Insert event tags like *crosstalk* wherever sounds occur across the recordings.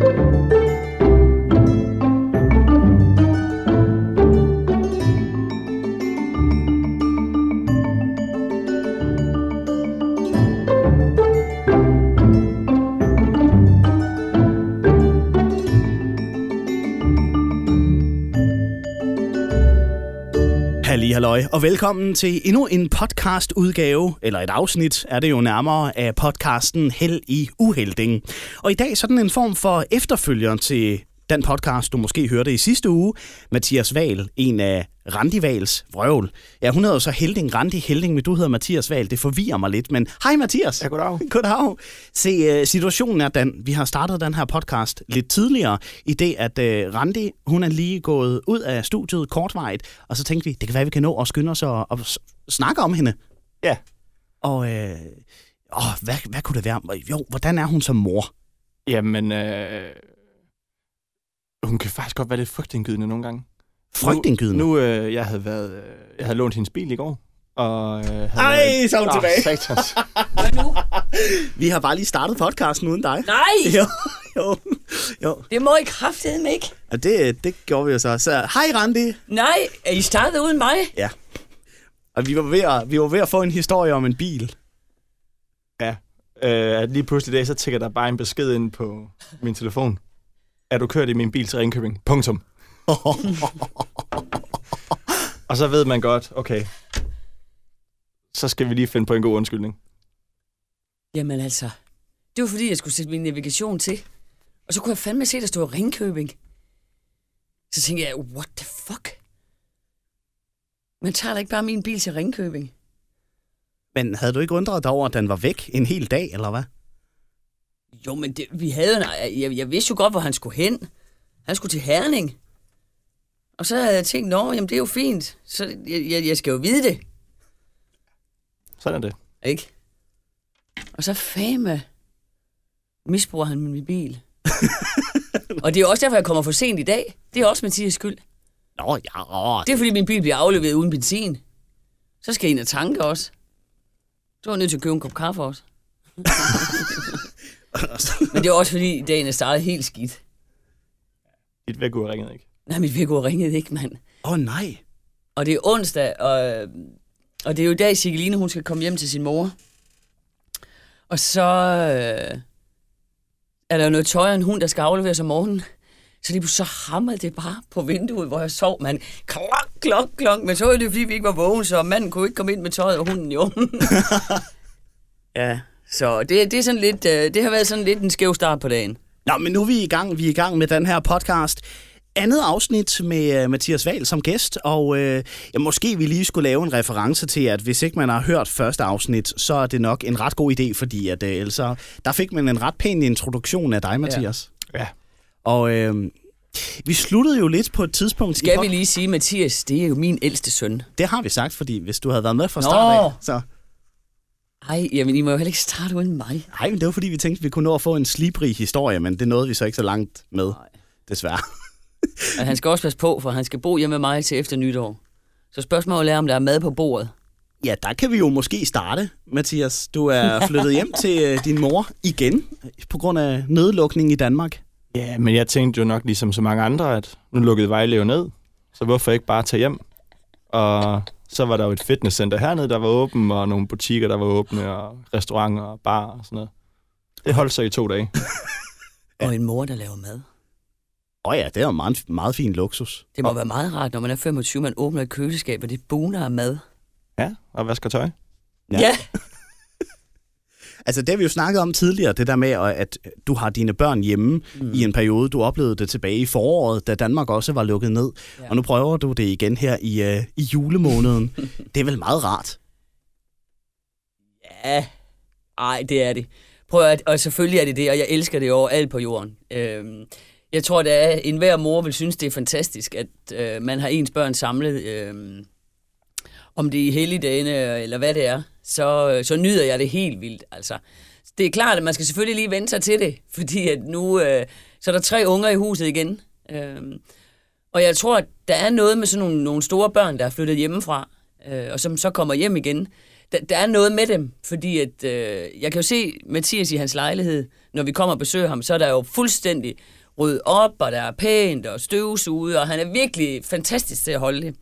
Thank you. Halløj, og velkommen til endnu en podcast udgave, eller et afsnit er det jo nærmere, af podcasten Held i Uhelding. Og i dag sådan en form for efterfølger til den podcast, du måske hørte i sidste uge. Mathias Val, en af Randi Vals vrøvl. Ja, hun hedder jo så Helding, Randi Helding, men du hedder Mathias Val. Det forvirrer mig lidt, men hej Mathias. Ja, goddag. *laughs* Goddag. Se, uh, situationen er den, vi har startet den her podcast lidt tidligere, i det at uh, Randi, hun er lige gået ud af studiet kortvarigt, og så tænkte vi, det kan være, vi kan nå at skynde os og, og snakke om hende. Ja. Og øh, åh, hvad, hvad kunne det være? Jo, hvordan er hun som mor? Jamen, øh, hun kan faktisk godt være lidt frygtindgydende nogle gange. Frygtindgydende. Nu, nu øh, jeg havde været, øh, jeg havde lånt hendes bil i går. Og, øh, havde Ej, været- så er hun Åh, tilbage. Satans. Hvad nu? *laughs* Vi har bare lige startet podcasten uden dig. Nej, *laughs* Jo, jo, jo. det må I kraftedeme ikke. Og det, det gjorde vi jo så. Så hej Randi. Nej, er I startet uden mig? Ja. Og vi var, ved at, vi var ved at få en historie om en bil. ja. Øh, at lige pludselig i dag, så tækker der bare en besked ind på min telefon. Er du kørt i min bil til Ringkøbing? Punktum. *laughs* Og så ved man godt, okay, så skal vi lige finde på en god undskyldning. Jamen altså, det var fordi, jeg skulle sætte min navigation til. Og så kunne jeg fandme se, der stod Ringkøbing. Så tænkte jeg, what the fuck? Man tager da ikke bare min bil til Ringkøbing. Men havde du ikke undret dig over, at den var væk en hel dag, eller hvad? Jo, men det, vi havde en, jeg, jeg vidste jo godt, hvor han skulle hen. Han skulle til Herning. Og så havde jeg tænkt, nå, jamen det er jo fint. Så jeg, jeg, jeg skal jo vide det. Sådan er det. Ikke? Og så fame misbruger han min bil. *laughs* og det er også derfor, jeg kommer for sent i dag. Det er også Mathias skyld. Nå, ja, Det er fordi, min bil bliver afleveret uden benzin. Så skal jeg ind og tanke også. Så er jeg nødt til at købe en kop kaffe også. *laughs* *laughs* Men det er også fordi, dagen er startet helt skidt. Dit vækord ringede ikke. Nej, mit vækord ringede ikke, mand. Åh oh, nej. Og det er onsdag, og, og det er jo i dag, Sigeline, hun skal komme hjem til sin mor. Og så øh, er der jo noget tøj og en hund, der skal afleveres om morgenen. Så lige så hamrede det bare på vinduet, hvor jeg sov, man. Klok, klok, klok. Men så var det, fordi vi ikke var vågne, så manden kunne ikke komme ind med tøjet og hunden jo. *laughs* *laughs* ja, så det, det er sådan lidt, øh, det har været sådan lidt en skæv start på dagen. Nå, men nu er vi i gang. Vi er i gang med den her podcast. Andet afsnit med uh, Mathias Val som gæst, og uh, ja, måske vi lige skulle lave en reference til, at hvis ikke man har hørt første afsnit, så er det nok en ret god idé, fordi at, uh, ellers, så- der fik man en ret pæn introduktion af dig, Mathias. Ja. Og uh, vi sluttede jo lidt på et tidspunkt. i Skal vi lige sige, Mathias, det er jo min ældste søn. Det har vi sagt, fordi hvis du havde været med fra start af, så... Ej, jamen I må jo heller ikke starte uden mig. Nej, men det var fordi, vi tænkte, vi kunne nå at få en slibrig historie, men det nåede vi så ikke så langt med, Nej. desværre. *laughs* Og han skal også passe på, for han skal bo hjemme med mig til efter nytår. Så spørgsmålet er, om der er mad på bordet. Ja, der kan vi jo måske starte, Mathias. Du er *laughs* flyttet hjem til øh, din mor igen, på grund af nedlukning i Danmark. Ja, men jeg tænkte jo nok ligesom så mange andre, at nu lukkede Vejle jo ned, så hvorfor ikke bare tage hjem? Og så var der jo et fitnesscenter hernede, der var åben, og nogle butikker, der var åbne, og restauranter og bar og sådan noget. Det holdt sig i to dage. *laughs* Og en mor, der laver mad. Åh oh ja, det er jo meget, meget fin luksus. Det må være meget rart, når man er 25, man åbner et køleskab, og det buner af mad. Ja, og vasker tøj. Ja. Ja. *laughs* Altså, det har vi jo snakket om tidligere, det der med, at du har dine børn hjemme mm. i en periode. Du oplevede det tilbage i foråret, da Danmark også var lukket ned. Ja. Og nu prøver du det igen her i, uh, i julemåneden. *laughs* det er vel meget rart. Ja. Ej, det er det. Prøv at, og selvfølgelig er det det, og jeg elsker det over alt på jorden. Øhm, jeg tror, at enhver mor vil synes, det er fantastisk, at øh, man har ens børn samlet. Øh, om det er i helligdagene, eller hvad det er, så, øh, så nyder jeg det helt vildt. Altså, det er klart, at man skal selvfølgelig lige vente sig til det, *laughs* fordi at nu øh, så er der tre unger i huset igen. Øh, og jeg tror, at der er noget med sådan nogle, nogle store børn, der er flyttet hjemmefra, øh, og som så kommer hjem igen. der, der er noget med dem, fordi at, øh, jeg kan jo se Mathias i hans lejlighed, når vi kommer og besøger ham, så er der jo fuldstændig ryddet op, og der er pænt og støvsuget, og han er virkelig fantastisk til at holde det.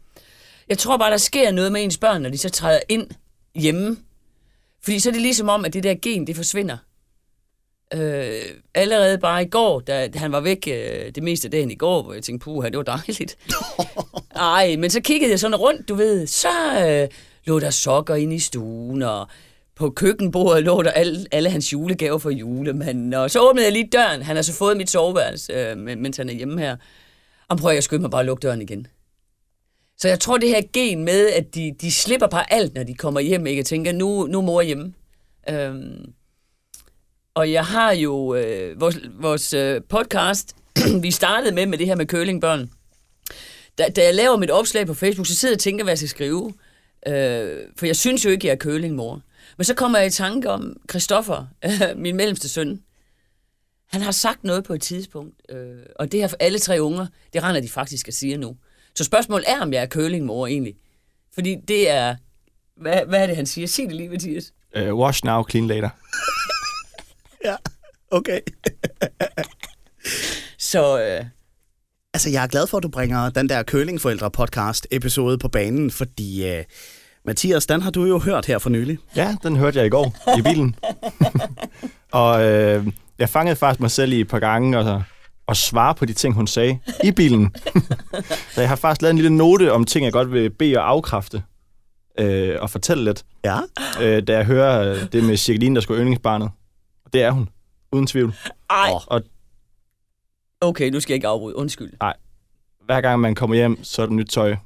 Jeg tror bare, der sker noget med ens børn, når de så træder ind hjemme. Fordi så er det ligesom om, at det der gen, det forsvinder. Øh, allerede bare i går, da han var væk øh, det meste af dagen i går, hvor jeg tænkte, puha, det var dejligt. *laughs* Ej, men så kiggede jeg sådan rundt, du ved, så øh, lå der sokker inde i stuen, og på køkkenbordet lå der alle, alle hans julegaver for julemanden, og så åbnede jeg lige døren. Han har så fået mit soveværelse, øh, mens han er hjemme her. Og prøver jeg skyde mig bare at lukke døren igen. Så jeg tror, det her gen med, at de, de slipper bare alt, når de kommer hjem, ikke? Jeg tænker, nu, nu er mor hjemme. Øhm, og jeg har jo øh, vores, vores øh, podcast, *clears throat* vi startede med, med det her med curlingbørn. Da, da jeg laver mit opslag på Facebook, så sidder jeg og tænker, hvad jeg skal skrive. Øh, for jeg synes jo ikke, jeg er curlingmor. Men så kommer jeg i tanke om Christoffer, *laughs* min mellemste søn. Han har sagt noget på et tidspunkt, øh, og det her for alle tre unger, det render de faktisk at sige nu. Så spørgsmålet er, om jeg er curlingmor egentlig. Fordi det er... Hvad, hvad er det, han siger? Sig det lige, Mathias. Uh, wash now, clean later. *laughs* Ja, okay. *laughs* Så øh, Altså, jeg er glad for, at du bringer den der Curlingforældre-podcast-episode på banen, fordi uh, Mathias, den har du jo hørt her for nylig. Ja, den hørte jeg i går i bilen. *laughs* og øh, jeg fangede faktisk mig selv i et par gange og, og svare på de ting, hun sagde i bilen. *laughs* Så jeg har faktisk lavet en lille note om ting, jeg godt vil bede og afkræfte øh, og fortælle lidt, Ja? øh, da jeg hører øh, det med Cirkeline, der skulle yndlingsbarnet. Og det er hun, uden tvivl. ej. Og okay, nu skal jeg ikke afbryde. Undskyld. hver gang man kommer hjem, så er der nyt tøj.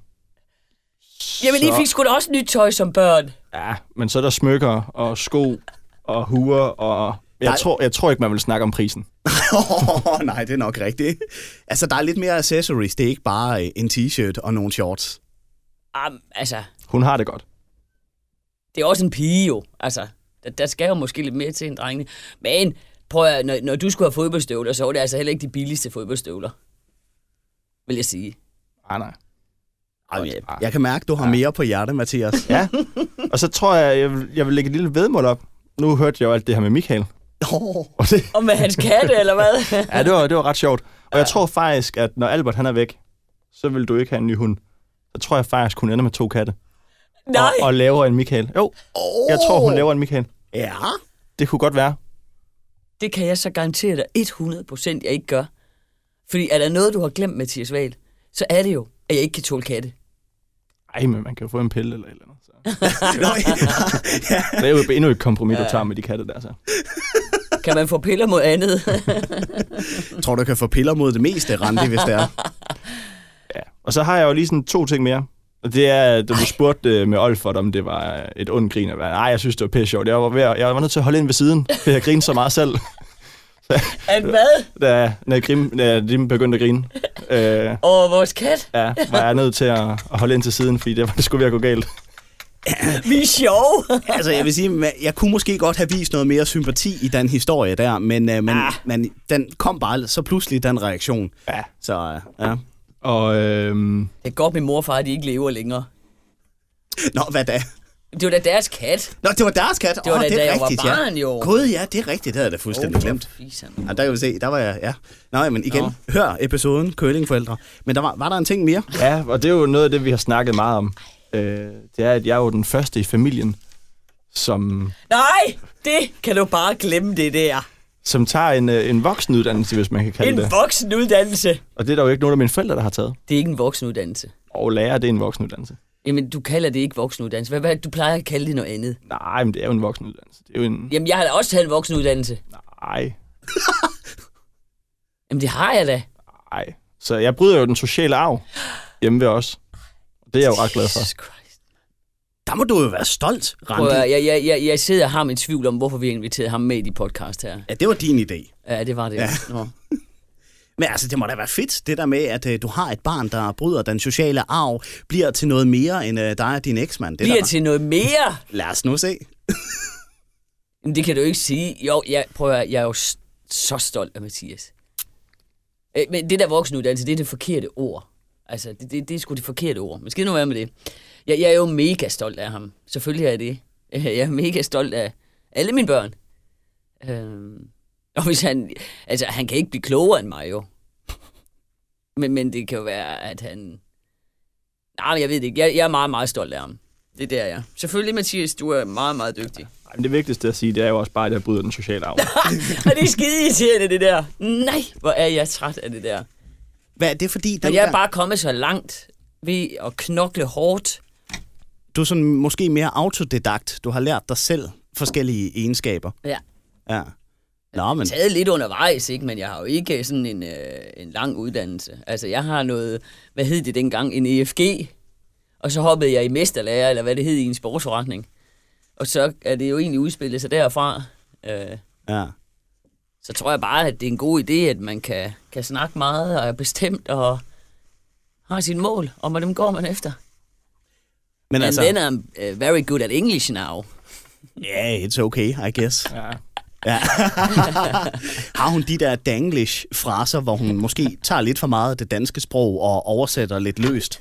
Jamen, I fik sgu da også nyt tøj som børn. Ja, men så er der smykker og sko og huer, og jeg Nej. tror, jeg tror ikke, man vil snakke om prisen. Oh, *laughs* nej, det er nok rigtigt. Altså, der er lidt mere accessories. Det er ikke bare øh, en t-shirt og nogle shorts. Um, altså, Hun har det godt. det er også en pige jo. Altså, der, der skal jo måske lidt mere til en drengene. Men prøv at, når, når du skulle have fodboldstøvler, så var det altså heller ikke de billigste fodboldstøvler. Vil jeg sige. Nej, nej. Ej, jeg, jeg kan mærke, du har mere på hjerte, Mathias. Ja, og så tror jeg, jeg vil, jeg vil lægge et lille vedmål op. Nu hørte jeg jo alt det her med Michael. Oh, Og det, Og med hans katte, eller hvad? *laughs* ja, det var, det var ret sjovt. Og jeg tror faktisk, at når Albert han er væk, så vil du ikke have en ny hund. Så tror jeg faktisk, hun ender med to katte. Nej. Og, og laver en Michael. Jo, oh. jeg tror, hun laver en Michael. Ja. Det kunne godt være. Det kan jeg så garantere dig 100% jeg ikke gør. Fordi er der noget, du har glemt, Mathias Wahl, så er det jo, at jeg ikke kan tåle katte. Ej, men man kan jo få en pille eller et eller andet. Så. *laughs* Nå, ja. Det er jo endnu et kompromis, du tager med de katte der. Så. *laughs* Kan man få piller mod andet? Jeg *laughs* tror, du kan få piller mod det meste, Randi, hvis det er. Ja. Og så har jeg jo lige sådan to ting mere. Og det er, da du spurgte øh, med Olfert, om det var et ondt grin. være- Nej, jeg synes, det var pisse sjovt. Jeg var, ved, at- jeg var nødt til at holde ind ved siden, for jeg grinede så meget selv, *laughs* At hvad? da, når Grim, da Grim begyndte at grine. Øh, Og vores kat? ja, var jeg nødt til at, at holde ind til siden, fordi det, var, det skulle at gå galt. *laughs* Vi er sjove. *laughs* Altså, jeg vil sige, jeg kunne måske godt have vist noget mere sympati i den historie der, men, uh, men, Ah. men den kom bare så pludselig, den reaktion. Ja. Så, uh, ja. Og øh, Det er godt med mor og far, at de ikke lever længere. Nå, hvad da? Det var da deres kat. Nå, det var deres kat. Det var Åh, da, det da er jeg var rigtigt, barn, ja. jo. Gud, ja, det er rigtigt. Det havde jeg da fuldstændig Åh, glemt. Ja, der kan vi se, der var jeg, ja. Nå, men igen, Nå. hør episoden Curlingforældre. Men der var, var der en ting mere? ja, og det er jo noget af det, vi har snakket meget om. Øh, det er, at jeg er jo den første i familien, som, Nej, det kan du bare glemme det der. som tager en, øh, en voksenuddannelse, hvis man kan kalde En det. voksenuddannelse. Og det er der jo ikke nogen af mine forældre, der har taget. Det er ikke en voksenuddannelse. Og lærer, det er en voksenuddannelse. Jamen, du kalder det ikke voksenuddannelse. Hvad, hvad du plejer at kalde det noget andet? Nej, men det er jo en voksenuddannelse. Det er jo en... Jamen, jeg har da også taget en voksenuddannelse. Nej, *laughs* Jamen, det har jeg da. nej. Så jeg bryder jo den sociale arv hjemme ved os. Det er jeg jo ret glad for. Jesus Christ. Der må du jo være stolt, Prøv, Randi. at- jeg, jeg, jeg, jeg sidder og har min tvivl om, hvorfor vi har inviteret ham med i de podcast her. Ja, det var din idé. Ja, det var det. Ja. Nå. *laughs* Men altså, det må da være fedt, det der med, at uh, du har et barn, der bryder den sociale arv, bliver til noget mere end uh, dig og din eksmand. Det er Bliver da- til noget mere. *laughs* Lad os nu se. Men det kan du ikke sige. Jo, jeg, prøv at, jeg er jo s- så stolt af Mathias. Øh, Men det der voksenuddannelse, det er det forkerte ord. Altså, det, det, det er sgu det forkerte ord. Men skal nu være med det. Jeg, jeg er jo mega stolt af ham. Selvfølgelig er jeg det. *laughs* Jeg er mega stolt af alle mine børn. Øh, og hvis han... Altså, han kan ikke blive klogere end mig, jo. *laughs* Men, men det kan jo være, at han... Nej, jeg ved det ikke. Jeg, jeg er meget, meget stolt af ham. Det er der, jeg. Selvfølgelig, Mathias, du er meget, meget dygtig. Ej, men det vigtigste at sige, det er jo også bare, at jeg bryder den sociale arv. *laughs* Og det er skide irriterende, det der. Nej, hvor er jeg træt af det der. Hvad er det fordi, Og jeg er bare kommet så langt ved at knokle hårdt. du er sådan måske mere autodidakt. Du har lært dig selv forskellige egenskaber. Ja. Ja. Nå, men taget lidt undervejs, ikke? men jeg har jo ikke sådan en, øh, en lang uddannelse. Altså, jeg har noget, hvad hed det dengang, en EFG, og så hoppede jeg i mesterlærer, eller hvad det hed i en sportsforretning. Og så er det jo egentlig udspillet sig derfra. Øh, ja. Så tror jeg bare, at det er en god idé, at man kan, kan snakke meget og er bestemt og har sit mål, og med dem går man efter. Men And altså, then I'm uh, very good at English now. yeah, it's okay, I guess. ja. Ja. *laughs* har hun de der danglish-fraser, hvor hun måske tager lidt for meget af det danske sprog og oversætter lidt løst?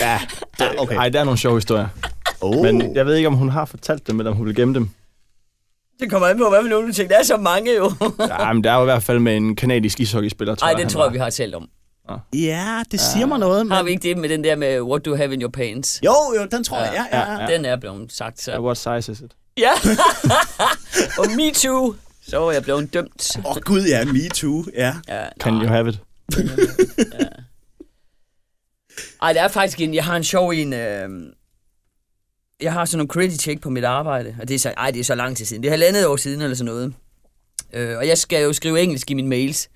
ja. Ja, okay. Ej, der er nogle sjove historier. Oh. Men jeg ved ikke, om hun har fortalt dem, eller om hun vil gemme dem. Det kommer an på, hvad for nogle tænker. Der er så mange jo. *laughs* Ja, men der er jo i hvert fald med en kanadisk ishockeyspiller, tror Nej, jeg. det han tror jeg, var. vi har talt om. Ja, det siger mig noget. Har Men... vi ikke det med den der med, what do you have in your pants? Jo, jo, den tror jeg. Ja, ja, ja. Ja. Den er blevet sagt, så... Ja, What size is it? Ja. *laughs* og me too. Så var jeg blevet dømt. Åh oh, gud, ja, me too. Ja. Ja, Can you have it? Ej, det er faktisk en... Jeg har en sjov en... Øh, jeg har sådan nogle credit check på mit arbejde, og det er så, ej, det er så lang tid siden. Det er halvandet år siden eller sådan noget. Øh, og jeg skal jo skrive engelsk i mine mails.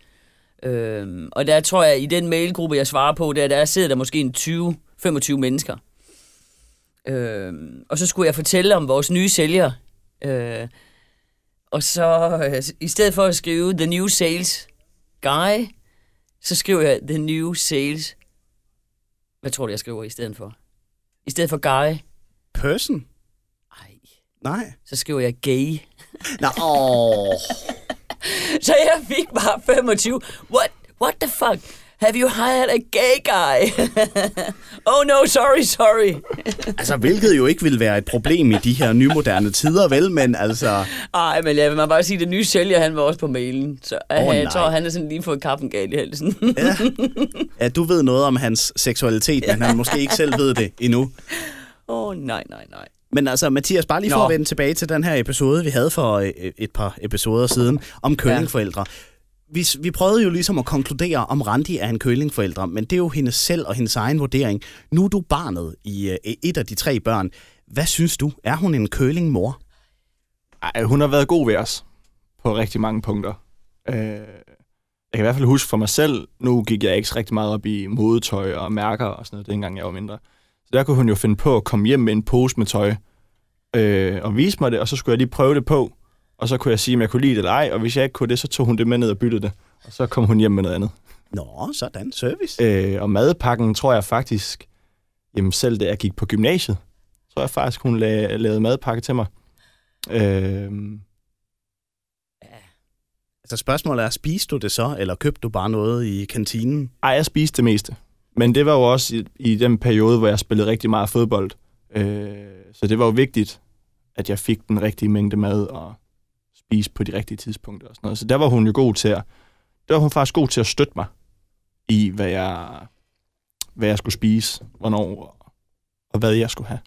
Øh, og der tror jeg, i den mailgruppe, jeg svarer på, der, der sidder der måske en 20-25 mennesker. Øh, og så skulle jeg fortælle om vores nye sælger. Øh, og så, øh, i stedet for at skrive The New Sales Guy, så skriver jeg The New Sales hvad tror du, jeg skriver i stedet for? I stedet for guy, Person? ej, Nej. så skriver jeg gay. Nå, åh. *laughs* Så jeg fik bare 25. What, what the fuck? Have you hired a gay guy? *laughs* oh no, sorry, sorry. *laughs* Altså, hvilket jo ikke vil være et problem i de her nymoderne tider, vel? Men altså, Ej, men jeg vil bare sige, at den nye sælger, han var også på mailen. Så oh, jeg nej. tror, han er sådan lige fået kaffen galt i halsen. ja. ja, du ved noget om hans seksualitet, men han måske ikke selv ved det endnu. Åh, oh, nej, nej, nej. Men altså, Mathias, bare lige for Nå. at vende tilbage til den her episode, vi havde for øh, et par episoder siden, om kølingforældre. Vi, vi prøvede jo ligesom at konkludere, om Randi er en kølingforældre, men det er jo hendes selv og hendes egen vurdering. Nu er du barnet i øh, et af de tre børn. Hvad synes du? Er hun en kølingmor? Ej, hun har været god ved os på rigtig mange punkter. Øh, jeg kan i hvert fald huske for mig selv, nu gik jeg ikke rigtig meget op i modetøj og mærker og sådan noget, dengang jeg var mindre. Så der kunne hun jo finde på at komme hjem med en pose med tøj øh, og vise mig det, og så skulle jeg lige prøve det på, og så kunne jeg sige, om jeg kunne lide det eller ej, og hvis jeg ikke kunne det, så tog hun det med ned og byttede det, og så kom hun hjem med noget andet. Nå, sådan. Service. Øh, og madpakken tror jeg faktisk, jamen selv da jeg gik på gymnasiet, tror jeg faktisk, hun la- lavede madpakke til mig. Øh, Altså spørgsmålet er, spiste du det så, eller købte du bare noget i kantinen? Ej, jeg spiste det meste. Men det var jo også i, i den periode, hvor jeg spillede rigtig meget fodbold. Øh, så det var jo vigtigt, at jeg fik den rigtige mængde mad og spise på de rigtige tidspunkter og sådan noget. Så der var hun jo god til at, der var hun faktisk god til at støtte mig i, hvad jeg, hvad jeg skulle spise, hvornår og, og hvad jeg skulle have.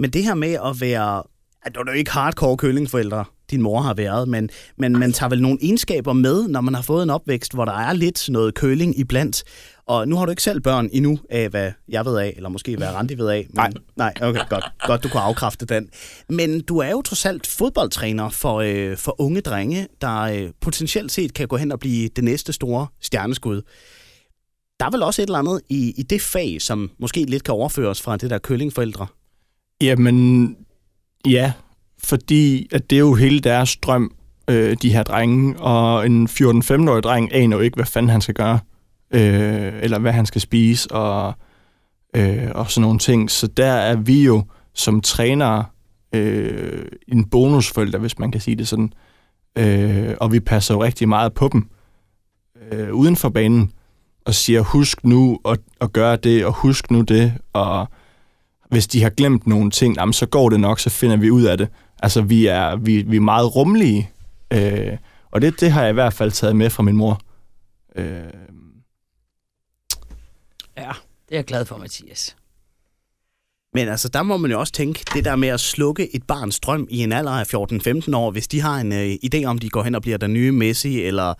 Men det her med at være... at Du er jo ikke hardcore køllingforældre, din mor har været, men, men man tager vel nogle egenskaber med, når man har fået en opvækst, hvor der er lidt noget køling iblandt. Og nu har du ikke selv børn endnu af, hvad jeg ved af, eller måske hvad Randi ved af. Men, Nej. Nej, okay, godt. Godt, du kunne afkræfte den. Men du er jo trods alt fodboldtræner for, øh, for unge drenge, der øh, potentielt set kan gå hen og blive det næste store stjerneskud. Der er vel også et eller andet i, i det fag, som måske lidt kan overføres fra det der køllingforældre. Jamen, ja, fordi at det er jo hele deres drøm, øh, de her drenge, og en 14-15-årig dreng aner jo ikke, hvad fanden han skal gøre, øh, eller hvad han skal spise, og, øh, og sådan nogle ting. Så der er vi jo som trænere øh, en bonusforælder, hvis man kan sige det sådan, øh, og vi passer jo rigtig meget på dem øh, uden for banen, og siger, husk nu at, at gøre det, og husk nu det, og hvis de har glemt nogle ting, jamen, så går det nok, så finder vi ud af det. Altså, vi er, vi, vi er meget rummelige, øh, og det, det har jeg i hvert fald taget med fra min mor. Øh, Ja, det er jeg glad for, Mathias. Men altså, der må man jo også tænke, det der med at slukke et barns drøm i en alder af 14-15 år, hvis de har en øh, idé om, de går hen og bliver den nye Messi, eller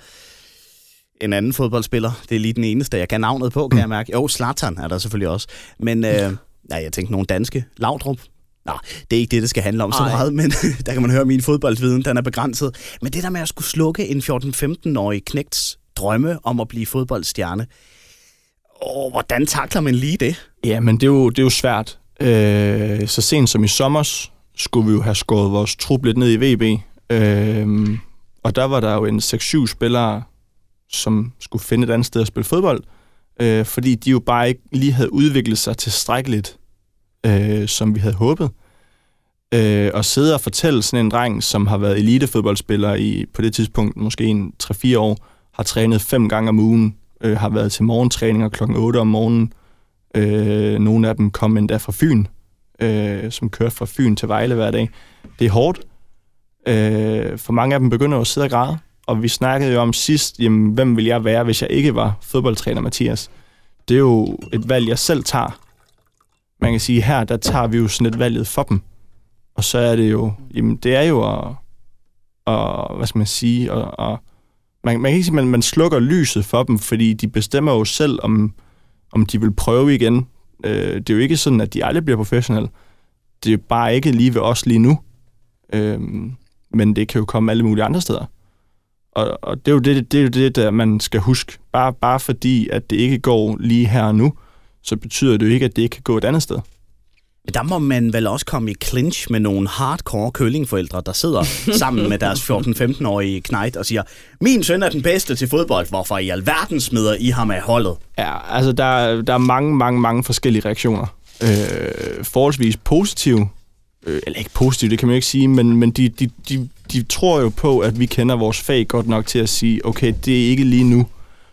en anden fodboldspiller. Det er lige den eneste, jeg kan navnet på, kan jeg mærke. Jo, Zlatan er der selvfølgelig også. Men øh, nej, jeg tænkte nogle danske. Laudrup. Nå, det er ikke det, det skal handle om så Ej. meget, men *laughs* der kan man høre, at min fodboldviden, den er begrænset. Men det der med at skulle slukke en 14-15-årig knægts drømme om at blive fodboldstjerne, åh, hvordan takler man lige det? Ja, men det er jo, det er jo svært. Øh, så sent som i sommer skulle vi jo have skåret vores trup lidt ned i VB. Øh, og der var der jo en 6-7 spillere, som skulle finde et andet sted at spille fodbold, øh, fordi de jo bare ikke lige havde udviklet sig tilstrækkeligt, øh, som vi havde håbet. Øh, og sidde og fortælle sådan en dreng, som har været elitefodboldspiller i på det tidspunkt måske en 3-4 år, har trænet fem gange om ugen, øh, har været til morgentræninger klokken 8 om morgenen, Øh, nogle af dem kom endda fra Fyn, øh, som kørte fra Fyn til Vejle hver dag. Det er hårdt. Øh, for mange af dem begynder at sidde og græde. Og vi snakkede jo om sidst, jamen, hvem vil jeg være, hvis jeg ikke var fodboldtræner Mathias? Det er jo et valg, jeg selv tager. Man kan sige, her der tager vi jo sådan et valget for dem. Og så er det jo, jamen det er jo at, at hvad skal man sige, at, at man, man kan ikke sige, at man, man slukker lyset for dem, fordi de bestemmer jo selv, om, om de vil prøve igen. Øh, det er jo ikke sådan, at de aldrig bliver professionelle. Det er bare ikke lige ved os lige nu. Øh, men det kan jo komme alle mulige andre steder. Og, og det er jo det, det, er jo det der man skal huske. Bare, bare fordi, at det ikke går lige her og nu, så betyder det jo ikke, at det ikke kan gå et andet sted. Men der må man vel også komme i clinch med nogle hardcore køllingforældre, der sidder *laughs* sammen med deres 14-15-årige knejt og siger, min søn er den bedste til fodbold, hvorfor i alverden smider I ham af holdet? Ja, altså der, er- der er mange, mange, mange forskellige reaktioner. Øh, forholdsvis positive, øh, eller ikke positive, det kan man jo ikke sige, men, men de, de, de, de tror jo på, at vi kender vores fag godt nok til at sige, okay, det er ikke lige nu.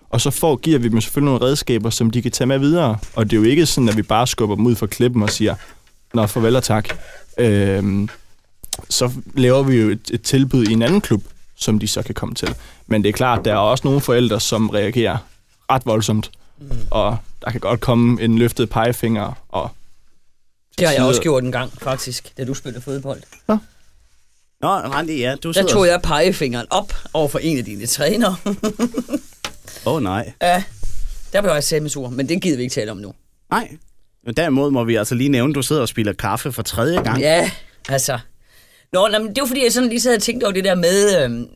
Og så får, giver vi dem selvfølgelig nogle redskaber, som de kan tage med videre. Og det er jo ikke sådan, at vi bare skubber dem ud fra klippen og siger, nå, farvel og tak. Øh, så laver vi jo et, et tilbud i en anden klub, som de så kan komme til. Men det er klart, der er også nogle forældre, som reagerer ret voldsomt. Mm. Og der kan godt komme en løftet pegefinger. Og Det har jeg også gjort en gang, faktisk, da du spillede fodbold. Nå, Randi, ja, du Der sidder... tog jeg pegefingeren op over for en af dine trænere. *laughs* Åh, oh, nej. ja, der blev jeg sammensur, men det gider vi ikke tale om nu. Nej. Men derimod må vi altså lige nævne, at du sidder og spiller kaffe for tredje gang. Ja, altså. Nå, nej, men det var fordi, jeg sådan lige sad og tænkte over det der med, øh,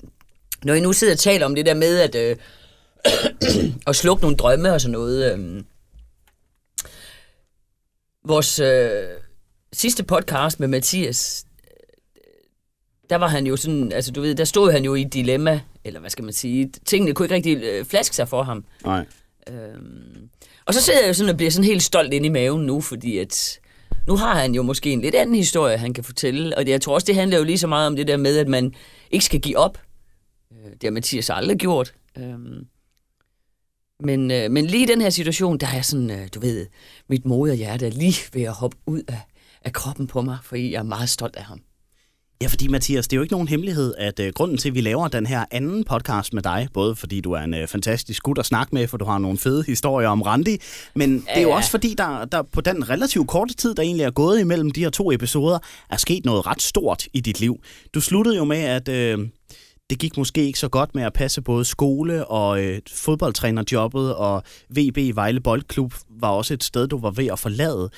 når I nu sidder og taler om det der med, at, øh, *clears throat* at slukke nogle drømme og sådan noget. Øh, vores øh, sidste podcast med Mathias, der var han jo sådan, altså du ved, der stod han jo i et dilemma, eller hvad skal man sige, tingene kunne ikke rigtig øh, flaske sig for ham. Nej. Øhm, og så sidder jeg jo sådan og bliver sådan helt stolt ind i maven nu, fordi at nu har han jo måske en lidt anden historie, han kan fortælle. Og det, jeg tror også, det handler jo lige så meget om det der med, at man ikke skal give op. Øh, Det har Mathias aldrig gjort. Øhm, men, øh, men lige i den her situation, der er sådan, øh, du ved, mit moderhjerte er lige ved at hoppe ud af, af kroppen på mig, fordi jeg er meget stolt af ham. Ja, fordi Mathias, det er jo ikke nogen hemmelighed, at uh, grunden til, at vi laver den her anden podcast med dig, både fordi du er en uh, fantastisk gut at snakke med, for du har nogle fede historier om Randi, men det er jo Ja. også fordi, der, der på den relativt korte tid, der egentlig er gået imellem de her to episoder, er sket noget ret stort i dit liv. Du sluttede jo med, at uh, det gik måske ikke så godt med at passe både skole og uh, fodboldtrænerjobbet, og VB Vejle Boldklub var også et sted, du var ved at forlade.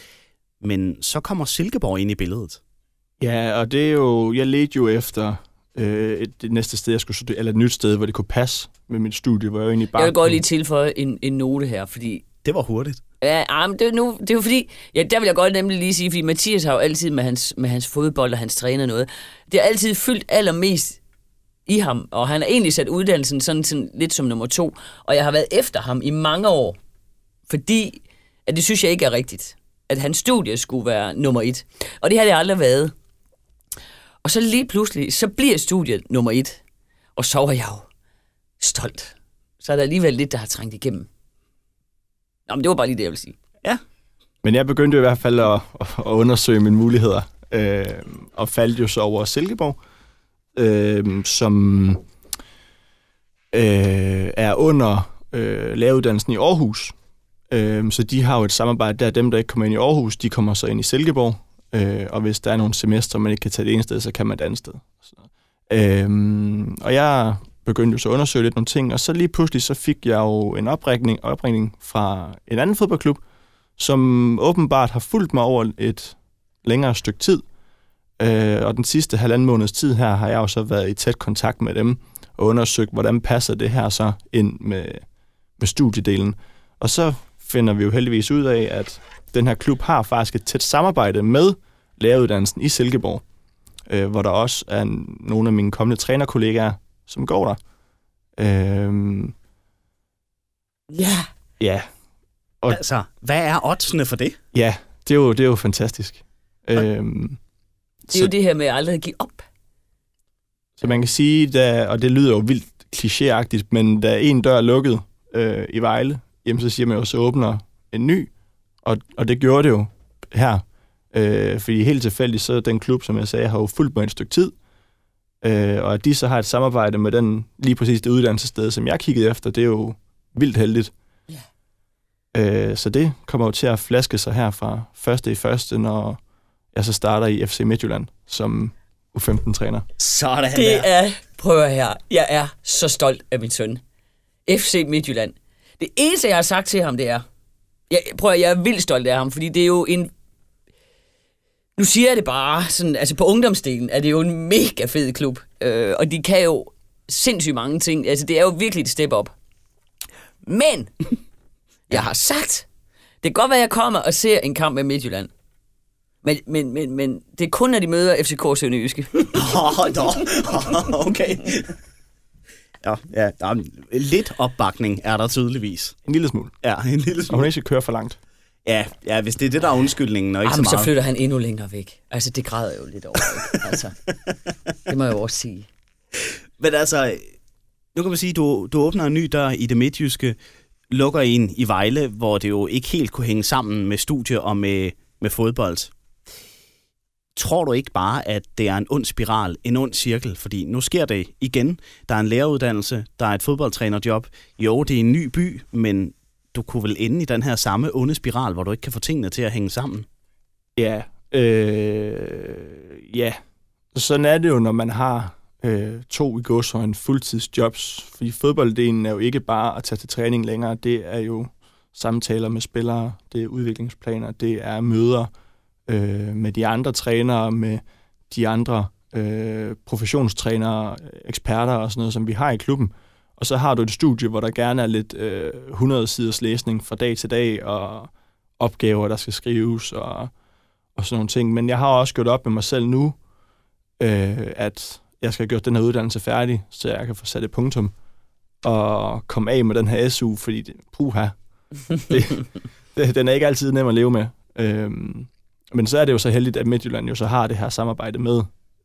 Men så kommer Silkeborg ind i billedet. Ja, og det er jo, jeg ledte jo efter øh, et, det næste sted, jeg skulle studere, eller et nyt sted, hvor det kunne passe med mit studie, hvor jeg jo egentlig bare... Jeg vil godt lige tilføje en, en note her, fordi Det var hurtigt. Ja, ah, men det, er nu, det er jo fordi, ja, der vil jeg godt nemlig lige sige, fordi Mathias har jo altid med hans, med hans fodbold og hans træner noget, det har altid fyldt allermest i ham, og han har egentlig sat uddannelsen sådan, sådan lidt som nummer to, og jeg har været efter ham i mange år, fordi at det synes jeg ikke er rigtigt, at hans studie skulle være nummer et, og det har det aldrig været. Og så lige pludselig, så bliver studiet nummer et, og så er jeg jo stolt. Så er der alligevel lidt, der har trængt igennem. Nå, men det var bare lige det, jeg vil sige. Ja. Men jeg begyndte i hvert fald at, at undersøge mine muligheder, øh, og faldt jo så over Silkeborg, øh, som øh, er under øh, læreruddannelsen i Aarhus. Øh, så de har jo et samarbejde der. Dem, der ikke kommer ind i Aarhus, de kommer så ind i Silkeborg. Øh, og hvis der er nogle semester, man ikke kan tage det ene sted, så kan man det andet sted. Så, øh, og jeg begyndte jo så at undersøge lidt nogle ting, og så lige pludselig så fik jeg jo en opringning, opringning fra en anden fodboldklub, som åbenbart har fulgt mig over et længere stykke tid. Øh, og den sidste halvanden måneds tid her har jeg jo så været i tæt kontakt med dem og undersøgt, hvordan passer det her så ind med, med studiedelen. Og så finder vi jo heldigvis ud af, at den her klub har faktisk et tæt samarbejde med læreruddannelsen i Silkeborg, øh, hvor der også er nogle af mine kommende trænerkollegaer, som går der. Øh, Ja. ja, Og... Altså, hvad er oddsene for det? ja, det er jo, det er jo fantastisk. Øhm, Det er jo det her med at aldrig give op. Så man kan sige, da, og det lyder jo vildt klichéagtigt, men da en dør er lukket øh, i Vejle, jamen så siger man jo, så åbner en ny, og, og det gjorde det jo her. Øh, fordi helt tilfældigt, så den klub, som jeg sagde, har jo fulgt mig et stykke tid, øh, og at de så har et samarbejde med den lige præcis det uddannelsessted, som jeg kiggede efter, det er jo vildt heldigt. Ja. Øh, så det kommer jo til at flaske sig her fra første i første, når jeg så starter i FC Midtjylland som U15-træner. Sådan der. Det er, prøv at her, jeg er så stolt af min søn. FC Midtjylland. Det eneste, jeg har sagt til ham, det er, jeg, prøv at, jeg er vildt stolt af ham, fordi det er jo en, nu siger jeg det bare, sådan, altså på ungdomsdelen er det jo en mega fed klub, øh, og de kan jo sindssygt mange ting, altså det er jo virkelig et step op. Men, *laughs* jeg har sagt, det kan godt være, at jeg kommer og ser en kamp med Midtjylland, men, men, men, men det er kun, når de møder FCK Sønderjyske. Åh, *laughs* nå. *laughs* okay. Ja, ja, der er lidt opbakning er der tydeligvis. En lille smule. Ja, en lille Og hun smule. ikke skal køre for langt. Ja, ja, hvis det er det, der er undskyldningen, og ikke Jamen, så så meget. flytter han endnu længere væk. Altså, det græder jeg jo lidt over. Ikke? Altså, det må jeg jo også sige. Men altså, nu kan man sige, du, du åbner en ny dør i det midtjyske, lukker en i Vejle, hvor det jo ikke helt kunne hænge sammen med studie og med, med fodbold. Tror du ikke bare, at det er en ond spiral, en ond cirkel? Fordi nu sker det igen. Der er en læreruddannelse, der er et fodboldtrænerjob. Jo, det er en ny by, men du kunne vel ende i den her samme onde spiral, hvor du ikke kan få tingene til at hænge sammen? Ja. Øh, ja. Sådan er det jo, når man har øh, to i gåsøjne fuldtidsjobs. Fordi fodbolddelen er jo ikke bare at tage til træning længere. Det er jo samtaler med spillere, det er udviklingsplaner, det er møder øh, med de andre trænere, med de andre øh, professionstrænere, eksperter og sådan noget, som vi har i klubben. Og så har du et studie, hvor der gerne er lidt øh, 100 siders læsning fra dag til dag, og opgaver, der skal skrives, og, og sådan nogle ting. Men jeg har også gjort op med mig selv nu, øh, at jeg skal have gjort den her uddannelse færdig, så jeg kan få sat et punktum, og komme af med den her SU, fordi det, puha, det, *laughs* det, den er ikke altid nem at leve med. Øhm, men så er det jo så heldigt, at Midtjylland jo så har det her samarbejde med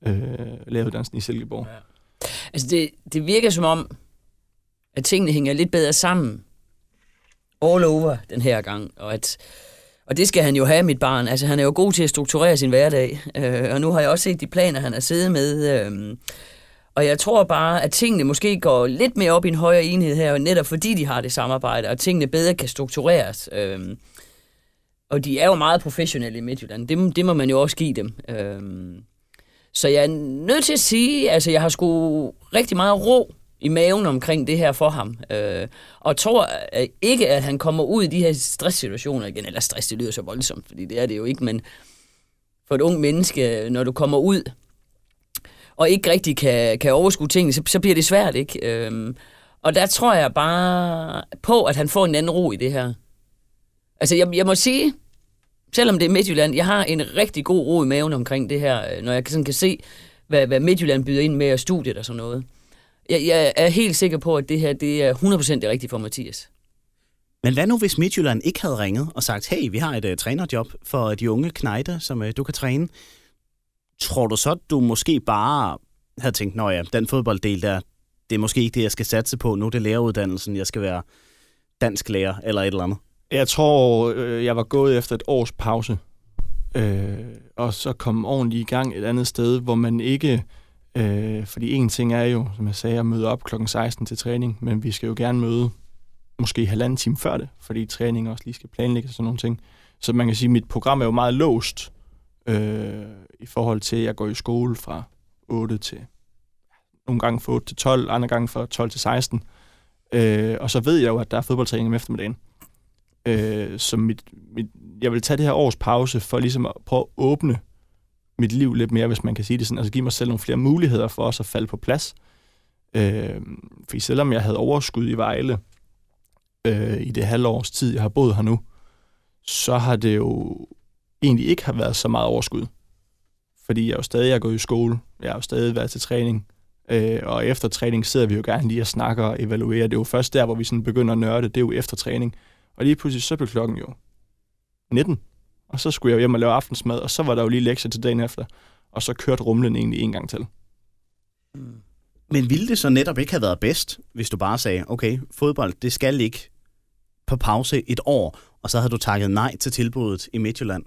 øh, læreruddannelsen i Silkeborg. Altså, det, det virker som om, at tingene hænger lidt bedre sammen all over den her gang, og at og det skal han jo have, mit barn. Altså, han er jo god til at strukturere sin hverdag. Øh, og nu har jeg også set de planer, han har siddet med. Øh, og jeg tror bare, at tingene måske går lidt mere op i en højere enhed her, netop fordi de har det samarbejde, og tingene bedre kan struktureres. Øh, og de er jo meget professionelle i Midtjylland. Det, det må man jo også give dem. Øh, så jeg er nødt til at sige, altså jeg har sgu rigtig meget ro i maven omkring det her for ham. Øh, og tror øh, ikke, at han kommer ud i de her stresssituationer igen. Eller stress, det lyder så voldsomt, fordi det er det jo ikke, men for et ung menneske, når du kommer ud, og ikke rigtig kan, kan overskue tingene, så, så bliver det svært, ikke? Øh, og der tror jeg bare på, at han får en anden ro i det her. Altså, jeg, jeg må sige, selvom det er Midtjylland, jeg har en rigtig god ro i maven omkring det her, øh, når jeg sådan kan se, hvad, hvad Midtjylland byder ind med og studiet og sådan noget. Jeg, jeg er helt sikker på, at det her det er 100% det rigtige for Mathias. Men hvad nu, hvis Midtjylland ikke havde ringet og sagt, hey, vi har et uh, trænerjob for de unge knejder, som uh, du kan træne. Tror du så, at du måske bare havde tænkt, nå ja, den fodbolddel der, det er måske ikke det, jeg skal satse på. Nu er det læreruddannelsen, jeg skal være dansk lærer eller et eller andet. Jeg tror, øh, jeg var gået efter et års pause. Øh, og så kom ordentligt i gang et andet sted, hvor man ikke... Øh, fordi en ting er jo, som jeg sagde, at møde op kl. 16 til træning, men vi skal jo gerne møde måske halvanden time før det, fordi træning også lige skal planlægges og sådan nogle ting. Så man kan sige, at mit program er jo meget låst øh, i forhold til, at jeg går i skole fra 8 til nogle gange fra 8 til 12, andre gange fra 12 til 16. Øh, og så ved jeg jo, at der er fodboldtræning om eftermiddagen. Øh, så mit, mit, jeg vil tage det her års pause for ligesom at prøve at åbne mit liv lidt mere, hvis man kan sige det sådan. Altså give mig selv nogle flere muligheder for også at falde på plads. Øh, fordi selvom jeg havde overskud i Vejle øh, i det halvårs tid, jeg har boet her nu, så har det jo egentlig ikke har været så meget overskud. Fordi jeg jo stadig er gået i skole, jeg har jo stadig været til træning, øh, og efter træning sidder vi jo gerne lige og snakker og evaluerer. Det er jo først der, hvor vi sådan begynder at nørde, det er jo efter træning. Og lige pludselig så blev klokken jo 19, og så skulle jeg hjem og lave aftensmad, og så var der jo lige lektier til dagen efter, og så kørte rumlen egentlig en gang til. Mm. Men ville det så netop ikke have været bedst, hvis du bare sagde, okay, fodbold, det skal ikke på pause et år, og så havde du takket nej til tilbuddet i Midtjylland?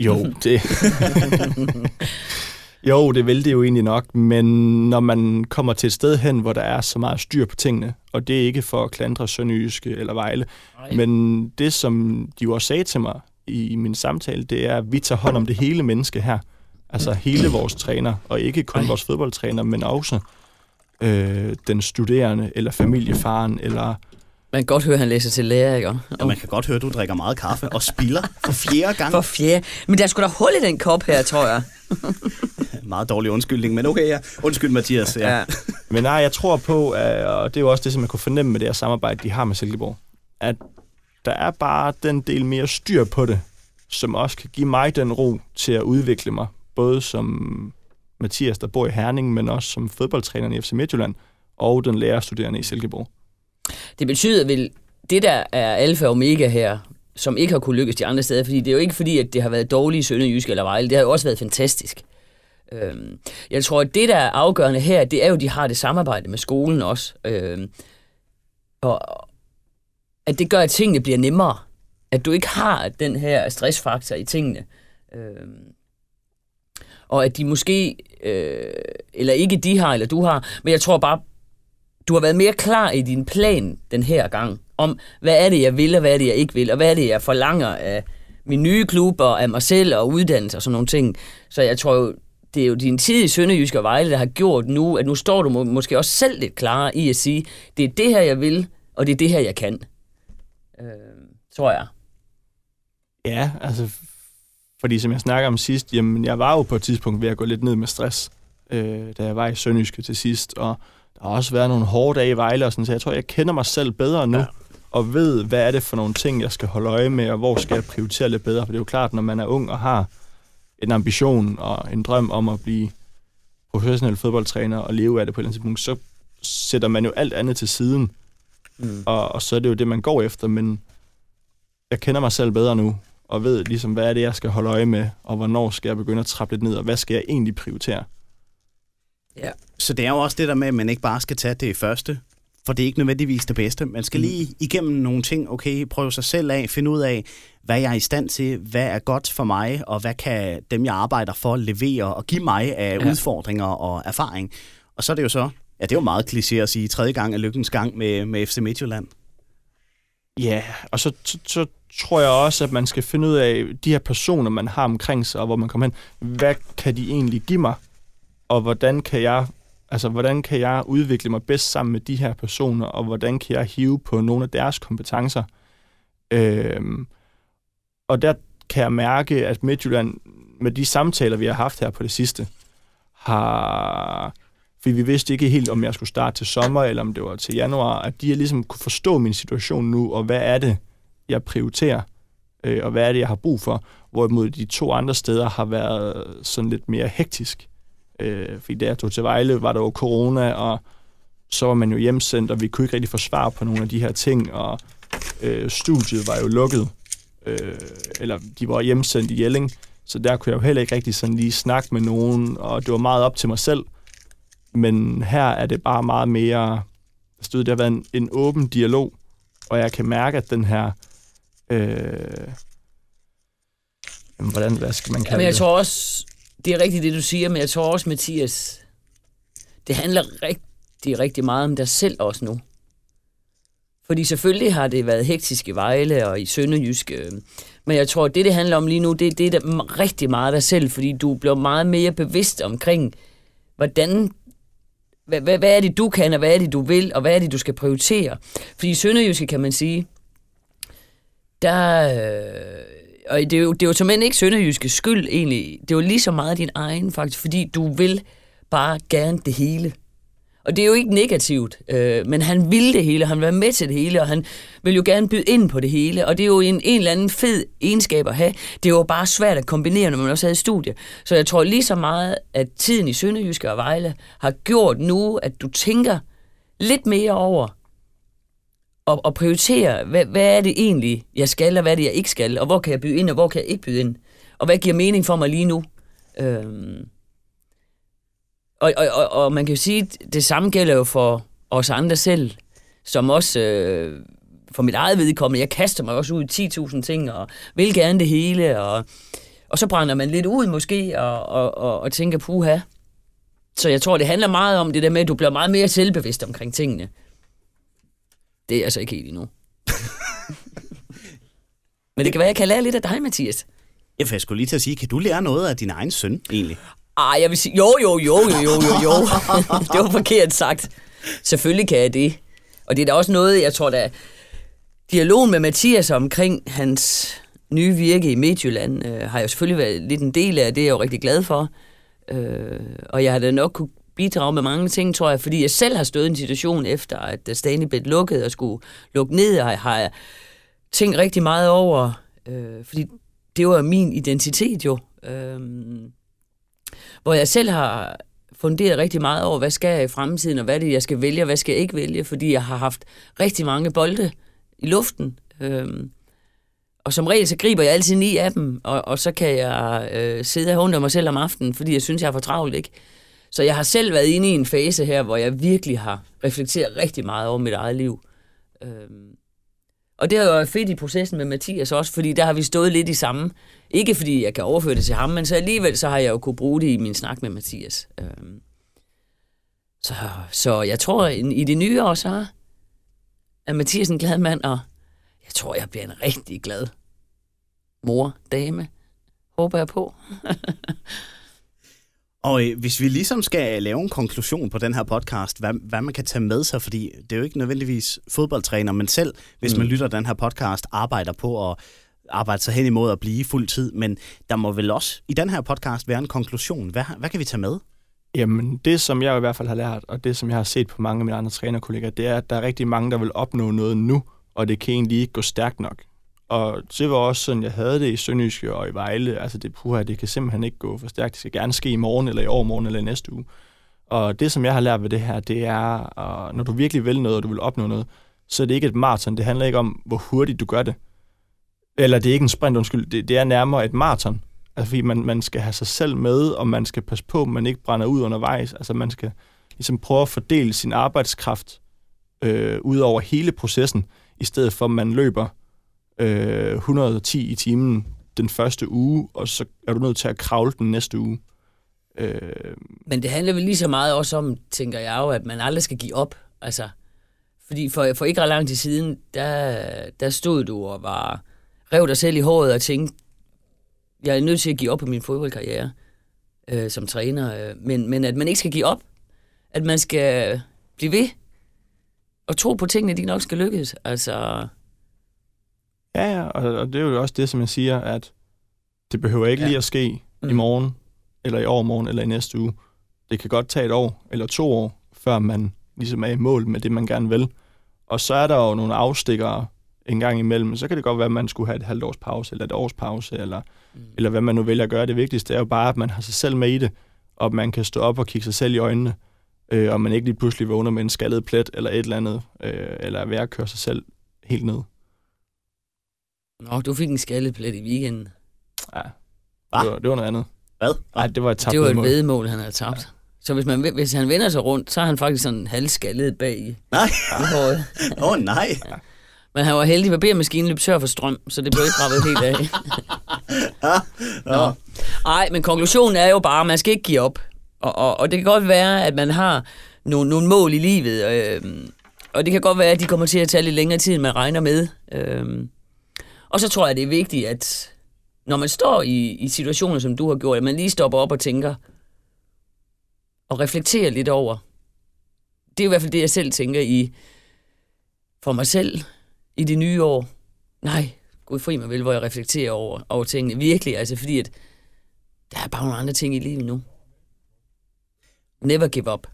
Jo, *laughs* det... *laughs* *laughs* jo, det vil det jo egentlig nok, men når man kommer til et sted hen, hvor der er så meget styr på tingene, og det er ikke for at klandre Sønderjyske eller Vejle, Ej. men det, som de jo også sagde til mig i min samtale, det er, at vi tager hånd om det hele menneske her. Altså hele vores træner, og ikke kun Ej. vores fodboldtræner, men også øh, den studerende, eller familiefaren, eller man kan godt høre, at han læser til lærer, ikke? Ja, man kan godt høre, at du drikker meget kaffe og spiller for fjerde gang. For fjerde. Men der skulle da hul i den kop her, tror jeg. *laughs* meget dårlig undskyldning, men okay, ja. Undskyld, Mathias. Ja. ja. men nej, jeg tror på, og det er jo også det, som jeg kunne fornemme med det her samarbejde, de har med Silkeborg, at der er bare den del mere styr på det, som også kan give mig den ro til at udvikle mig, både som Mathias, der bor i Herning, men også som fodboldtræner i FC Midtjylland, og den lærerstuderende i Silkeborg. Det betyder vel, det der er alfa og omega her, som ikke har kunne lykkes de andre steder, fordi det er jo ikke fordi, at det har været dårligt i Sønderjysk eller Vejle, det har jo også været fantastisk. Øhm, jeg tror, at det, der er afgørende her, det er jo, at de har det samarbejde med skolen også. Øhm, og at det gør, at tingene bliver nemmere. At du ikke har den her stressfaktor i tingene. Øhm, og at de måske, øh, eller ikke de har, eller du har, men jeg tror bare, du har været mere klar i din plan den her gang, om hvad er det, jeg vil, og hvad er det, jeg ikke vil, og hvad er det, jeg forlanger af min nye klub, og af mig selv, og uddannelse og sådan nogle ting. Så jeg tror jo, det er jo din tid i Sønderjysk og Vejle, der har gjort nu, at nu står du må, måske også selv lidt klarere i at sige, det er det her, jeg vil, og det er det her, jeg kan. Øh, tror jeg. Ja, altså, fordi som jeg snakker om sidst, jamen, jeg var jo på et tidspunkt ved at gå lidt ned med stress, øh, da jeg var i Sønderjyske til sidst, og der har også været nogle hårde dage i Vejle, og sådan, så jeg tror, jeg kender mig selv bedre nu, ja. Og ved, hvad er det for nogle ting, jeg skal holde øje med, og hvor skal jeg prioritere lidt bedre. For det er jo klart, når man er ung og har en ambition og en drøm om at blive professionel fodboldtræner og leve af det på et eller andet tidspunkt, så sætter man jo alt andet til siden. Mm. Og, og så er det jo det, man går efter, men jeg kender mig selv bedre nu, og ved ligesom, hvad er det, jeg skal holde øje med, og hvornår skal jeg begynde at trappe lidt ned, og hvad skal jeg egentlig prioritere. Ja. Så det er jo også det der med, at man ikke bare skal tage det første, for det er ikke nødvendigvis det bedste. Man skal mm. lige igennem nogle ting, okay, prøve sig selv af, finde ud af, hvad jeg er i stand til, hvad er godt for mig, og hvad kan dem, jeg arbejder for, levere og give mig af ja. udfordringer og erfaring. Og så er det jo så, ja, det er jo meget kliché at sige, tredje gang er lykkens gang med, med FC Midtjylland. Ja, og så, så, så tror jeg også, at man skal finde ud af de her personer, man har omkring sig, og hvor man kommer hen. Hvad kan de egentlig give mig? Og hvordan kan jeg altså, hvordan kan jeg udvikle mig bedst sammen med de her personer, og hvordan kan jeg hive på nogle af deres kompetencer? Øhm, og der kan jeg mærke, at Midtjylland, med de samtaler, vi har haft her på det sidste, har... Fordi vi vidste ikke helt, om jeg skulle starte til sommer, eller om det var til januar, at de har ligesom kunne forstå min situation nu, og hvad er det, jeg prioriterer, øh, og hvad er det, jeg har brug for, hvorimod de to andre steder har været sådan lidt mere hektisk. Øh, fordi da jeg tog til Vejle, var der jo corona, og så var man jo hjemsendt, og vi kunne ikke rigtig få svar på nogle af de her ting, og øh, studiet var jo lukket, øh, eller de var hjemsendt i Jelling, så der kunne jeg jo heller ikke rigtig sådan lige snakke med nogen, og det var meget op til mig selv. Men her er det bare meget mere, stod, det har været en, en åben dialog, og jeg kan mærke, at den her... Øh, jamen, hvordan, hvad skal man kalde Jamen, jeg det? tror også, det er rigtigt det, du siger, men jeg tror også, Mathias, det handler rigtig, rigtig meget om dig selv også nu. Fordi selvfølgelig har det været hektisk i Vejle og i Sønderjysk, øh, men jeg tror, det, det handler om lige nu, det, det er der rigtig meget dig selv, fordi du bliver meget mere bevidst omkring, hvordan hvad, hvad, hvad er det, du kan, og hvad er det, du vil, og hvad er det, du skal prioritere? Fordi i Sønderjyske, kan man sige, der... Øh, og det er jo, det er jo som ikke Sønderjyske skyld, egentlig. Det er jo lige så meget din egen, faktisk, fordi du vil bare gerne det hele. Og det er jo ikke negativt, øh, men han ville det hele, han var med til det hele, og han vil jo gerne byde ind på det hele, og det er jo en, en eller anden fed egenskab at have. Det er jo bare svært at kombinere, når man også havde studie. Så jeg tror lige så meget, at tiden i Sønderjyske og Vejle har gjort nu, at du tænker lidt mere over, og, og prioritere, hvad, hvad er det egentlig, jeg skal, og hvad er det, jeg ikke skal, og hvor kan jeg byde ind, og hvor kan jeg ikke byde ind, og hvad giver mening for mig lige nu. Øhm. Og, og, og, og man kan jo sige, at det samme gælder jo for os andre selv, som også øh, for mit eget vedkommende, jeg kaster mig også ud i 10.000 ting, og vil gerne det hele, og, og så brænder man lidt ud måske, og, og, og, og tænker, puha. Så jeg tror, det handler meget om det der med, at du bliver meget mere selvbevidst omkring tingene. Det er altså ikke helt endnu. Men det kan være, jeg kan lære lidt af dig, Mathias. Ja, for jeg skulle lige til at sige, kan du lære noget af din egen søn, egentlig? Ej, jeg vil sige, jo, jo, jo, jo, jo, jo, jo. *laughs* det var forkert sagt. Selvfølgelig kan jeg det. Og det er da også noget, jeg tror, der dialogen med Mathias omkring hans nye virke i Midtjylland, øh, har jeg selvfølgelig været lidt en del af, det er jeg jo rigtig glad for. Øh, og jeg har da nok kunne bidrage med mange ting, tror jeg, fordi jeg selv har stået i en situation efter, at Stanley blev lukket og skulle lukke ned, og har jeg tænkt rigtig meget over, øh, fordi det var min identitet jo. Øh, hvor jeg selv har funderet rigtig meget over, hvad skal jeg i fremtiden, og hvad det, jeg skal vælge, og hvad skal jeg ikke vælge, fordi jeg har haft rigtig mange bolde i luften. Øh, og som regel, så griber jeg altid ni af dem, og, og så kan jeg øh, sidde og undre mig selv om aftenen, fordi jeg synes, jeg er for travlt, ikke? Så jeg har selv været inde i en fase her, hvor jeg virkelig har reflekteret rigtig meget over mit eget liv. Øhm, og det har jo været fedt i processen med Mathias også, fordi der har vi stået lidt i samme. Ikke fordi jeg kan overføre det til ham, men så alligevel så har jeg jo kunne bruge det i min snak med Mathias. Øhm, så, så jeg tror, i det nye år, så er Mathias en glad mand, og jeg tror, jeg bliver en rigtig glad mor, dame. Håber jeg på. *laughs* Og øh, hvis vi ligesom skal lave en konklusion på den her podcast, hvad, hvad man kan tage med sig, fordi det er jo ikke nødvendigvis fodboldtræner, men selv, hvis mm. man lytter den her podcast, arbejder på at arbejde sig hen imod at blive fuld tid. Men der må vel også i den her podcast være en konklusion. Hvad, hvad kan vi tage med? Jamen, det som jeg i hvert fald har lært, og det som jeg har set på mange af mine andre trænerkolleger, det er, at der er rigtig mange, der vil opnå noget nu, og det kan egentlig ikke gå stærkt nok. Og det var også sådan, jeg havde det i Sønderjyske og i Vejle. Altså det, puha, det kan simpelthen ikke gå for stærkt. Det skal gerne ske i morgen, eller i overmorgen, eller i næste uge. Og det, som jeg har lært ved det her, det er, at når du virkelig vil noget, og du vil opnå noget, så er det ikke et maraton. Det handler ikke om, hvor hurtigt du gør det. Eller det er ikke en sprint, undskyld. Det, det er nærmere et maraton. Altså fordi man, man skal have sig selv med, og man skal passe på, at man ikke brænder ud undervejs. Altså man skal ligesom prøve at fordele sin arbejdskraft øh, ud over hele processen, i stedet for at man løber øh, 110 i timen den første uge, og så er du nødt til at kravle den næste uge. Øh... Men det handler vel lige så meget også om, tænker jeg jo, at man aldrig skal give op. Altså, fordi for, for ikke ret lang tid siden, der, der stod du og var rev dig selv i håret og tænkte, jeg er nødt til at give op på min fodboldkarriere øh, som træner, øh, men, men at man ikke skal give op. At man skal blive ved og tro på tingene, de nok skal lykkes. Altså, Ja, ja, og, og det er jo også det, som jeg siger, at det behøver ikke ja. lige at ske mm. i morgen, eller i overmorgen, eller i næste uge. Det kan godt tage et år, eller to år, før man ligesom er i mål med det, man gerne vil. Og så er der jo nogle afstikkere en gang imellem. Så kan det godt være, at man skulle have et halvt års pause, eller et års pause, eller, mm. eller hvad man nu vælger at gøre. Det vigtigste er jo bare, at man har sig selv med i det, og man kan stå op og kigge sig selv i øjnene, øh, og man ikke lige pludselig vågner med en skaldet plet, eller et eller andet, øh, eller er ved at køre sig selv helt ned. Nå, du fik en skalleplet i weekenden. Ja, det var, det var noget andet. Hvad? Nej, det var et tabt Det var et vedmål, han havde tabt. Ja. Så hvis, man, hvis han vender sig rundt, så er han faktisk sådan halvskaldet bag i Nej. håret. *laughs* Åh, oh, nej. Ja. Men han var heldig, at barbermaskinen løb tør for strøm, så det blev ikke rappet helt af. *laughs* Nå. Ej, men konklusionen er jo bare, at man skal ikke give op. Og, og, og det kan godt være, at man har nogle, nogle mål i livet, øh, og det kan godt være, at de kommer til at tage lidt længere tid, end man regner med. Øh, og så tror jeg, det er vigtigt, at når man står i, i situationer, som du har gjort, at man lige stopper op og tænker, og reflekterer lidt over. Det er i hvert fald det, jeg selv tænker i for mig selv i det nye år. Nej, Gud fri mig vel, hvor jeg reflekterer over, over tingene. Virkelig, altså fordi, at der er bare nogle andre ting i livet nu. Never give up.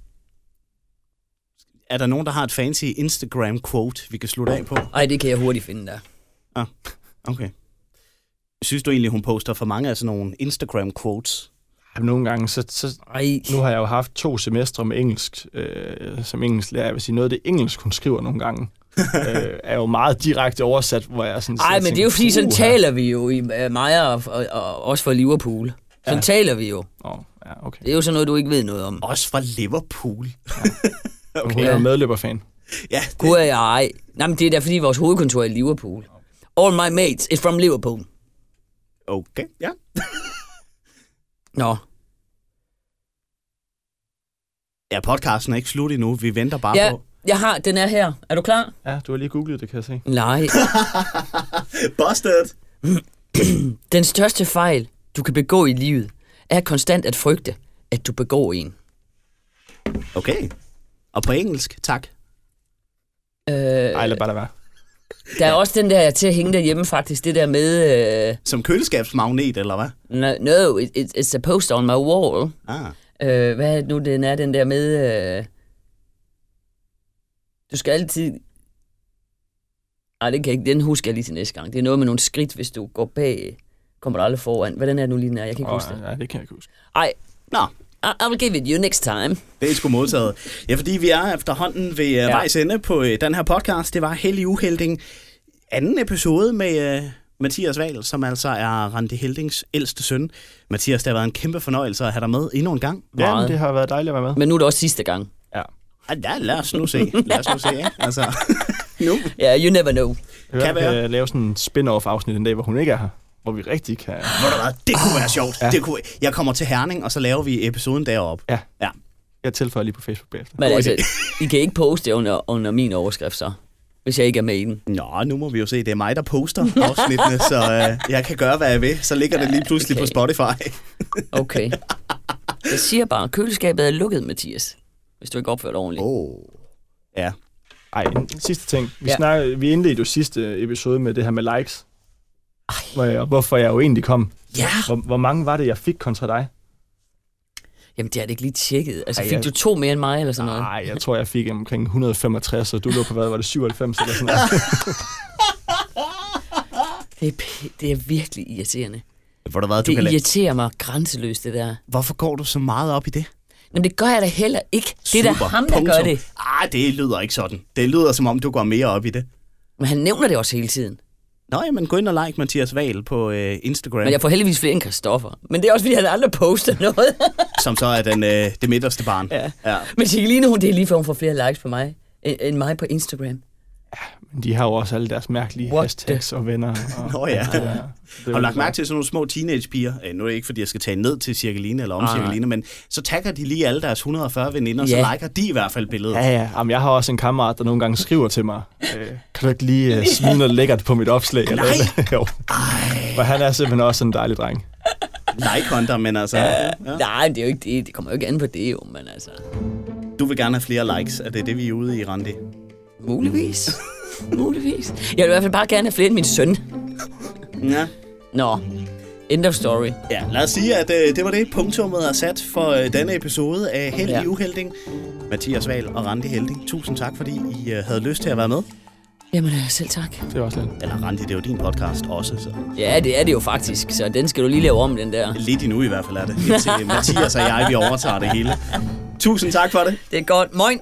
Er der nogen, der har et fancy Instagram-quote, vi kan slutte af på? Ej, det kan jeg hurtigt finde der. Ah, okay. Synes du egentlig, hun poster for mange af sådan nogle Instagram-quotes? Jamen, nogle gange, så, så Ej, nu har jeg jo haft to semestre med engelsk, øh, som engelsk lærer. Jeg vil sige, noget af det engelsk, hun skriver nogle gange, *laughs* øh, er jo meget direkte oversat, hvor jeg sådan Ej sidder og men det er jo fordi, sådan "Puha." taler vi jo i uh, Maja og, og, og, også for Liverpool. Sådan Ja. taler vi jo. Åh, ja, okay. Det er jo sådan noget, du ikke ved noget om. Også fra Liverpool. *laughs* okay. Hun er jo medløberfan. Ja, Gud er jeg ej. Nej, men det er da fordi, vores hovedkontor er i Liverpool. All my mates is from Liverpool. okay. Ja. *laughs* Nå, Ja, podcasten er ikke slut endnu. Vi venter bare ja, på. jeg har, den er her. Er du klar? Ja, du har lige googlet det, kan jeg se. Nej. *laughs* Busted! *clears throat* Den største fejl, du kan begå i livet, er konstant at frygte, at du begår en. Okay. Og på engelsk, tak. Øh, Ej, lad bare det være. Der er også den der til at hænge derhjemme faktisk, det der med, øh, Som køleskabsmagnet, eller hvad? no, no it, it, it's a poster on my wall. Ah. Øh, hvad er det nu, den er, den der med, øh, du skal altid, nej, den, kan jeg ikke, den husker jeg lige til næste gang. Det er noget med nogle skridt, hvis du går bag, kommer du aldrig foran. Hvordan er det nu lige den er? Jeg kan ikke Åh, huske det. ja, det kan jeg ikke huske. Ej, Nå, I, will give it you next time. det er sgu modtaget. Ja, fordi vi er efterhånden ved ja. Ja. vejs ende på øh, den her podcast. Det var Hellig Uhelding. Anden episode med uh, Mathias Wahl, som altså er Randi Heldings ældste søn. Mathias, det har været en kæmpe fornøjelse at have dig med endnu en gang. Ja, men det har været dejligt at være med. Men nu er det også sidste gang. Ja. Ah, ja, lad os nu se. Lad os nu se, ikke? Altså, *laughs* nu. Ja, yeah, you never know. Jeg Kan kan, lave sådan en spin-off afsnit en dag, hvor hun ikke er her. Hvor vi rigtig kan... Hvad, det kunne være sjovt. Ja. Ja. Det kunne... Jeg kommer til Herning, og så laver vi episoden deroppe. Ja. Ja. Jeg tilføjer lige på Facebook bagefter. Men altså, I kan ikke poste under, under min overskrift så, hvis jeg ikke er med i den. Nå, nu må vi jo se. Det er mig, der poster *laughs* afsnittene, så øh, jeg kan gøre, hvad jeg vil. Så ligger det lige pludselig okay. på Spotify. Okay. Jeg siger bare, køleskabet er lukket, Mathias. Hvis du ikke opfører dig ordentligt. Oh. Ja. Ej, en sidste ting. Vi, Ja. ja. snakker, vi indledte jo sidste episode med det her med likes. Hvor jeg, hvorfor jeg jo egentlig kom. Ja. Hvor, hvor mange var det, jeg fik kontra dig? Jamen, det har da ikke lige tjekket. Altså, Ej, fik jeg- du to mere end mig, eller sådan noget? Nej, jeg tror, jeg fik omkring 165, og du lå på, hvad var det, 97 eller sådan noget. *laughs* Det er, det er virkelig irriterende. Hvor der været, du Det kan lade... irriterer mig grænseløst, det der. Hvorfor går du så meget op i det? Jamen, det gør jeg da heller ikke. Det er da Super. ham, der Punktum. gør det. Ah, det lyder ikke sådan. Det lyder, som om du går mere op i det. Men han nævner det også hele tiden. Nå, jamen gå ind og like Mathias Val på øh, Instagram, Men jeg får heldigvis flere end Kristoffer. Men det er også, fordi han aldrig poster noget. *laughs* som så er den, øh, det midterste barn. Ja. ja. Men Ciceline, hun, det er lige for, hun får flere likes på mig, end end mig på Instagram. Men de har jo også alle deres mærkelige What hashtags og venner. Og, *laughs* Nå ja. Har du lagt mærke til sådan nogle små teenagepiger? Øh, nu er det ikke, fordi jeg skal tage ned til Cirkeline eller om Nej. Cirkeline, men så tagger de lige alle deres 140 veninder, Ja. så liker de i hvert fald billedet. Ja, ja. Jamen, jeg har også en kammerat, der nogle gange skriver til mig, øh, kan du ikke lige uh, smide noget lækkert på mit opslag? Nej. Eller, *laughs* jo. For han er simpelthen også en dejlig dreng. Like hunter, men altså, ja. Nej, det er jo ikke det. Det kommer jo ikke an på det, jo. Men altså, du vil gerne have flere likes. Er det det, vi er ude i, Randi? Muligvis. *laughs* muligvis. Jeg vil i hvert fald bare gerne have flere end min søn. Ja. Nå, end of story. Ja, lad os sige, at øh, det var det, punktummet er sat for øh, denne episode af Held Ja. i Uhelding. Mathias Val og Randi Helding, tusind tak, fordi I øh, havde lyst til at være med. Jamen, øh, selv tak. Det er også lidt. Eller Randi, det er jo din podcast også, så Ja, det er det jo faktisk, så den skal du lige lave om, den der. lidt endnu i hvert fald er det. Indtil Mathias og jeg, vi overtager det hele. Tusind tak for det. Det er godt. Moin!